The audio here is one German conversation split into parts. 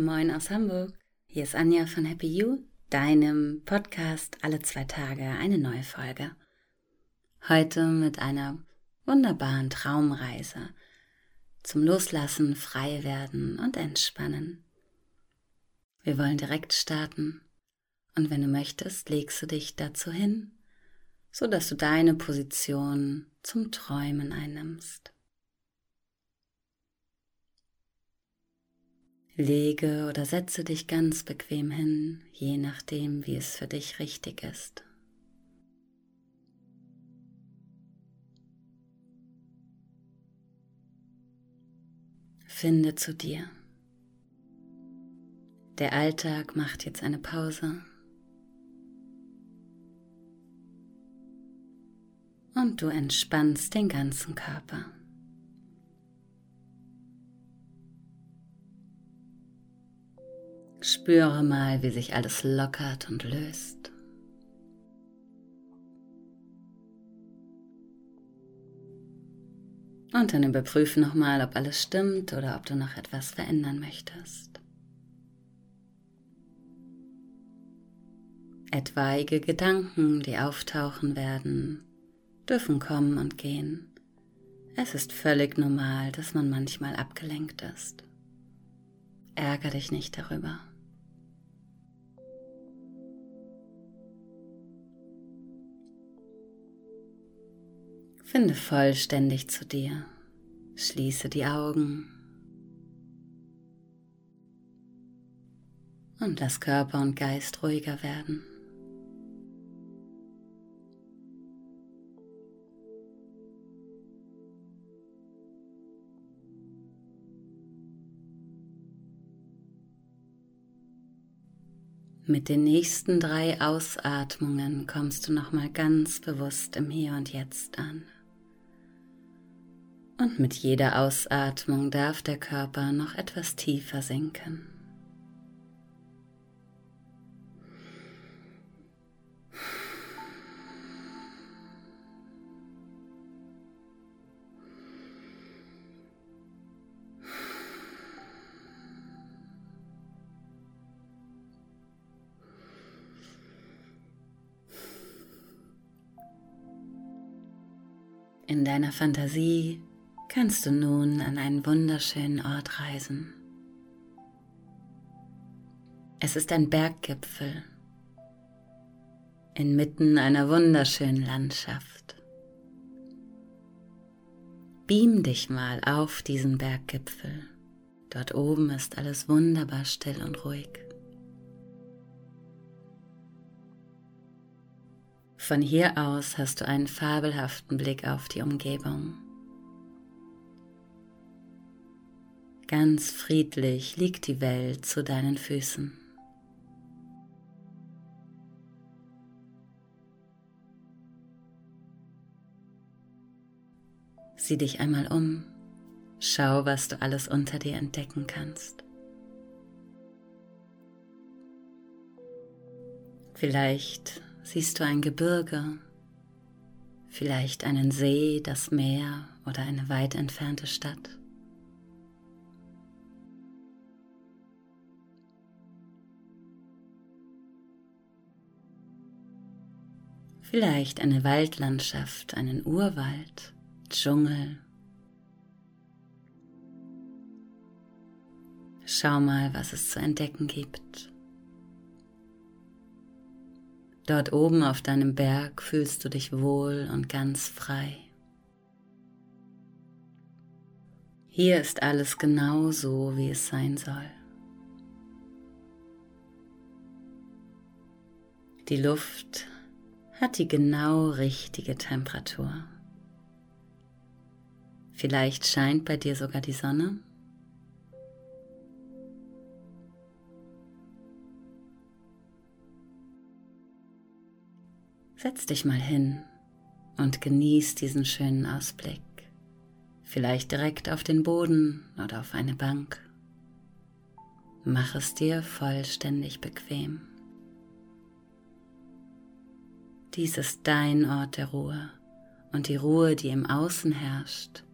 Moin aus Hamburg. Hier ist Anja von Happy You, deinem Podcast alle zwei Tage eine neue Folge. Heute mit einer wunderbaren Traumreise zum Loslassen, frei werden und entspannen. Wir wollen direkt starten und wenn du möchtest, legst du dich dazu hin, so dass du deine Position zum Träumen einnimmst. Lege oder setze dich ganz bequem hin, je nachdem, wie es für dich richtig ist. Finde zu dir. Der Alltag macht jetzt eine Pause. Und du entspannst den ganzen Körper. Spüre mal, wie sich alles lockert und löst. Und dann überprüfe nochmal, ob alles stimmt oder ob du noch etwas verändern möchtest. Etwaige Gedanken, die auftauchen werden, dürfen kommen und gehen. Es ist völlig normal, dass man manchmal abgelenkt ist. Ärger dich nicht darüber. Finde vollständig zu dir. Schließe die Augen. Und lass Körper und Geist ruhiger werden. Mit den nächsten drei Ausatmungen kommst du nochmal ganz bewusst im Hier und Jetzt an. Und mit jeder Ausatmung darf der Körper noch etwas tiefer sinken. In deiner Fantasie kannst du nun an einen wunderschönen Ort reisen. Es ist ein Berggipfel inmitten einer wunderschönen Landschaft. Beam dich mal auf diesen Berggipfel. Dort oben ist alles wunderbar still und ruhig. Von hier aus hast du einen fabelhaften Blick auf die Umgebung. Ganz friedlich liegt die Welt zu deinen Füßen. Sieh dich einmal um, schau, was du alles unter dir entdecken kannst. Vielleicht siehst du ein Gebirge, vielleicht einen See, das Meer oder eine weit entfernte Stadt. Vielleicht eine Waldlandschaft, einen Urwald, Dschungel. Schau mal, was es zu entdecken gibt. Dort oben auf deinem Berg fühlst du dich wohl und ganz frei. Hier ist alles genau so, wie es sein soll. Die Luft hat die genau richtige Temperatur. Vielleicht scheint bei dir sogar die Sonne. Setz dich mal hin und genieß diesen schönen Ausblick. Vielleicht direkt auf den Boden oder auf eine Bank. Mach es dir vollständig bequem. Dies ist dein Ort der Ruhe und die Ruhe, die im Außen herrscht,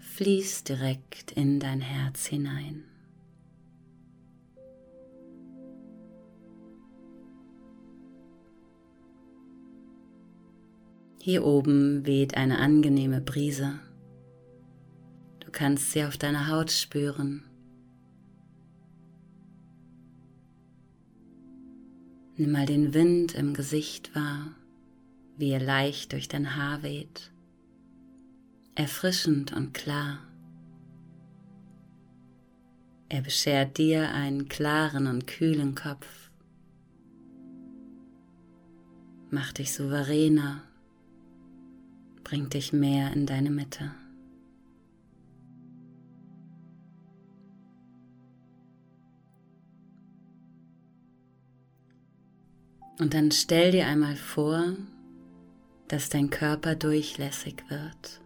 fließt direkt in dein Herz hinein. Hier oben weht eine angenehme Brise. Du kannst sie auf deiner Haut spüren. Nimm mal den Wind im Gesicht wahr wie er leicht durch dein Haar weht, erfrischend und klar. Er beschert dir einen klaren und kühlen Kopf, macht dich souveräner, bringt dich mehr in deine Mitte. Und dann stell dir einmal vor, dass dein Körper durchlässig wird,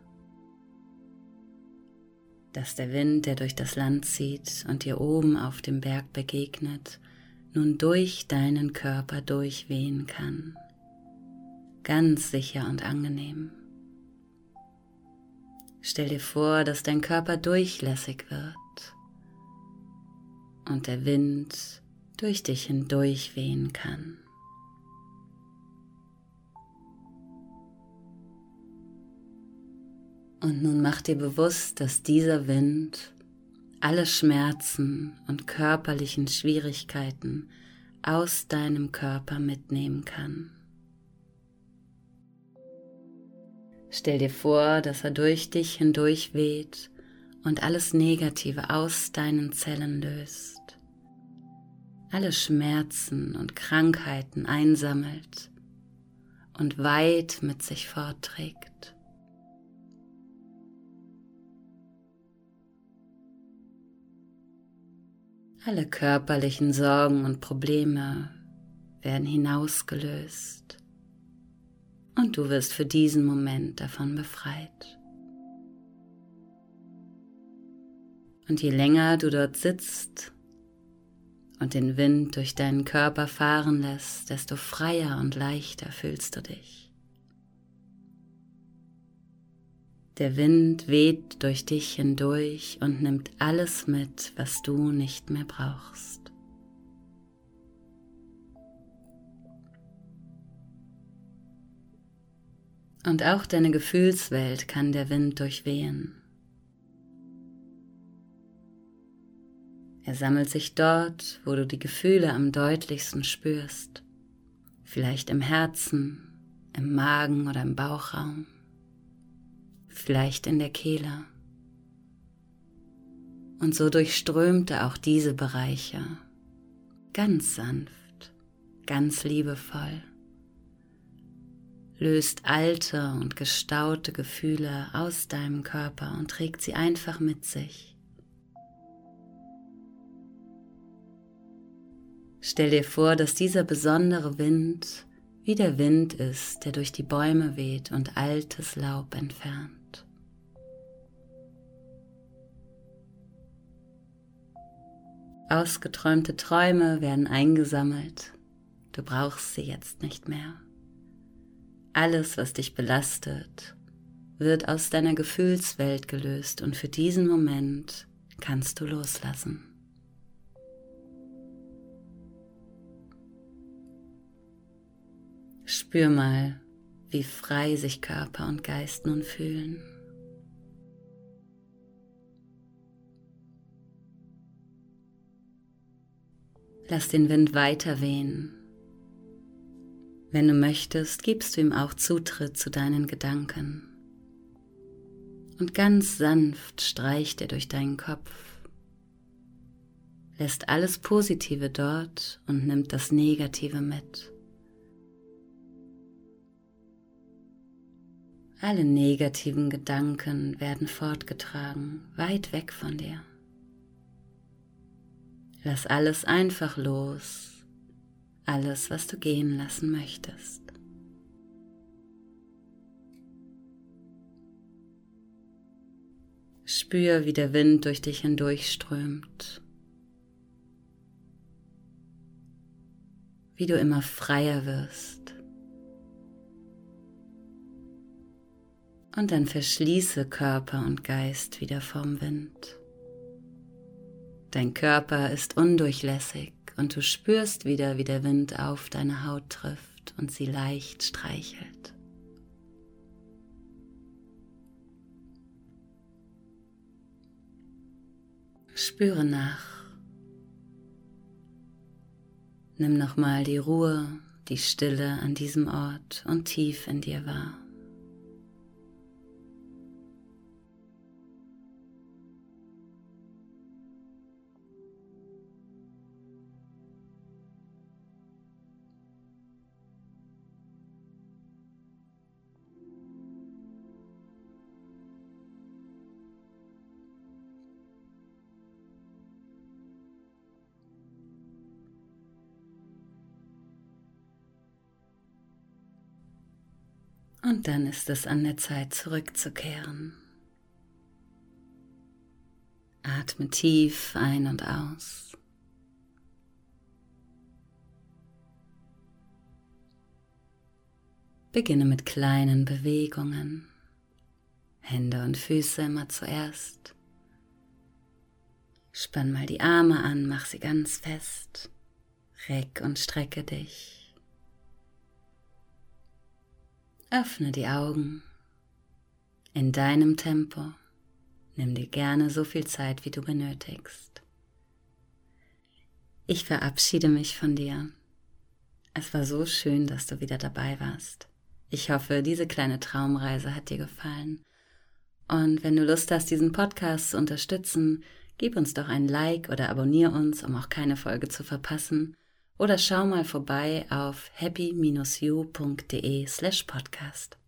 dass der Wind, der durch das Land zieht und dir oben auf dem Berg begegnet, nun durch deinen Körper durchwehen kann, ganz sicher und angenehm. Stell dir vor, dass dein Körper durchlässig wird und der Wind durch dich hindurch wehen kann. Und nun mach dir bewusst, dass dieser Wind alle Schmerzen und körperlichen Schwierigkeiten aus deinem Körper mitnehmen kann. Stell dir vor, dass er durch dich hindurch weht und alles Negative aus deinen Zellen löst, alle Schmerzen und Krankheiten einsammelt und weit mit sich fortträgt. Alle körperlichen Sorgen und Probleme werden hinausgelöst und du wirst für diesen Moment davon befreit. Und je länger du dort sitzt und den Wind durch deinen Körper fahren lässt, desto freier und leichter fühlst du dich. Der Wind weht durch dich hindurch und nimmt alles mit, was du nicht mehr brauchst. Und auch deine Gefühlswelt kann der Wind durchwehen. Er sammelt sich dort, wo du die Gefühle am deutlichsten spürst, vielleicht im Herzen, im Magen oder im Bauchraum vielleicht in der Kehle. Und so durchströmte auch diese Bereiche ganz sanft, ganz liebevoll, löst alte und gestaute Gefühle aus deinem Körper und trägt sie einfach mit sich. Stell dir vor, dass dieser besondere Wind wie der Wind ist, der durch die Bäume weht und altes Laub entfernt. Ausgeträumte Träume werden eingesammelt. Du brauchst sie jetzt nicht mehr. Alles, was dich belastet, wird aus deiner Gefühlswelt gelöst und für diesen Moment kannst du loslassen. Spür mal, wie frei sich Körper und Geist nun fühlen. Lass den Wind weiter wehen. Wenn du möchtest, gibst du ihm auch Zutritt zu deinen Gedanken. Und ganz sanft streicht er durch deinen Kopf, lässt alles Positive dort und nimmt das Negative mit. Alle negativen Gedanken werden fortgetragen, weit weg von dir. Lass alles einfach los, alles, was du gehen lassen möchtest. Spür, wie der Wind durch dich hindurchströmt, wie du immer freier wirst. Und dann verschließe Körper und Geist wieder vom Wind. Dein Körper ist undurchlässig und du spürst wieder, wie der Wind auf deine Haut trifft und sie leicht streichelt. Spüre nach. Nimm nochmal die Ruhe, die Stille an diesem Ort und tief in dir wahr. Und dann ist es an der Zeit zurückzukehren. Atme tief ein und aus. Beginne mit kleinen Bewegungen. Hände und Füße immer zuerst. Spann mal die Arme an, mach sie ganz fest. Reck und strecke dich. Öffne die Augen in deinem Tempo. Nimm dir gerne so viel Zeit, wie du benötigst. Ich verabschiede mich von dir. Es war so schön, dass du wieder dabei warst. Ich hoffe, diese kleine Traumreise hat dir gefallen. Und wenn du Lust hast, diesen Podcast zu unterstützen, gib uns doch ein Like oder abonniere uns, um auch keine Folge zu verpassen oder schau mal vorbei auf happy-you.de slash podcast.